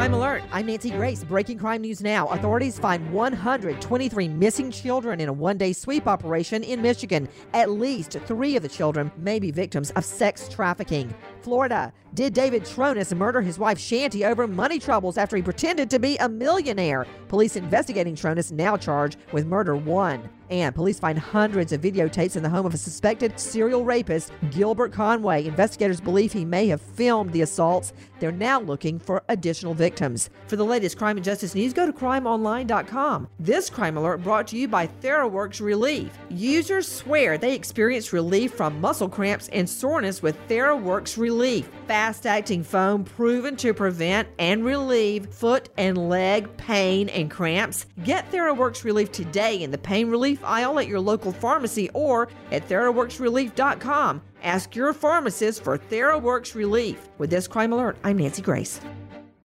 Crime Alert. I'm Nancy Grace. Breaking crime news now. Authorities find 123 missing children in a one day sweep operation in Michigan. At least three of the children may be victims of sex trafficking. Florida. Did David Tronnes murder his wife Shanti over money troubles after he pretended to be a millionaire? Police investigating Tronnes now charged with murder one. And police find hundreds of videotapes in the home of a suspected serial rapist, Gilbert Conway. Investigators believe he may have filmed the assaults. They're now looking for additional victims. For the latest crime and justice news, go to crimeonline.com. This crime alert brought to you by TheraWorx Relief. Users swear they experience relief from muscle cramps and soreness with TheraWorx Relief. Fast acting foam proven to prevent and relieve foot and leg pain and cramps. Get TheraWorx Relief today in the pain relief aisle at your local pharmacy or at TheraWorxRelief.com. Ask your pharmacist for TheraWorx Relief. With this crime alert, I'm Nancy Grace.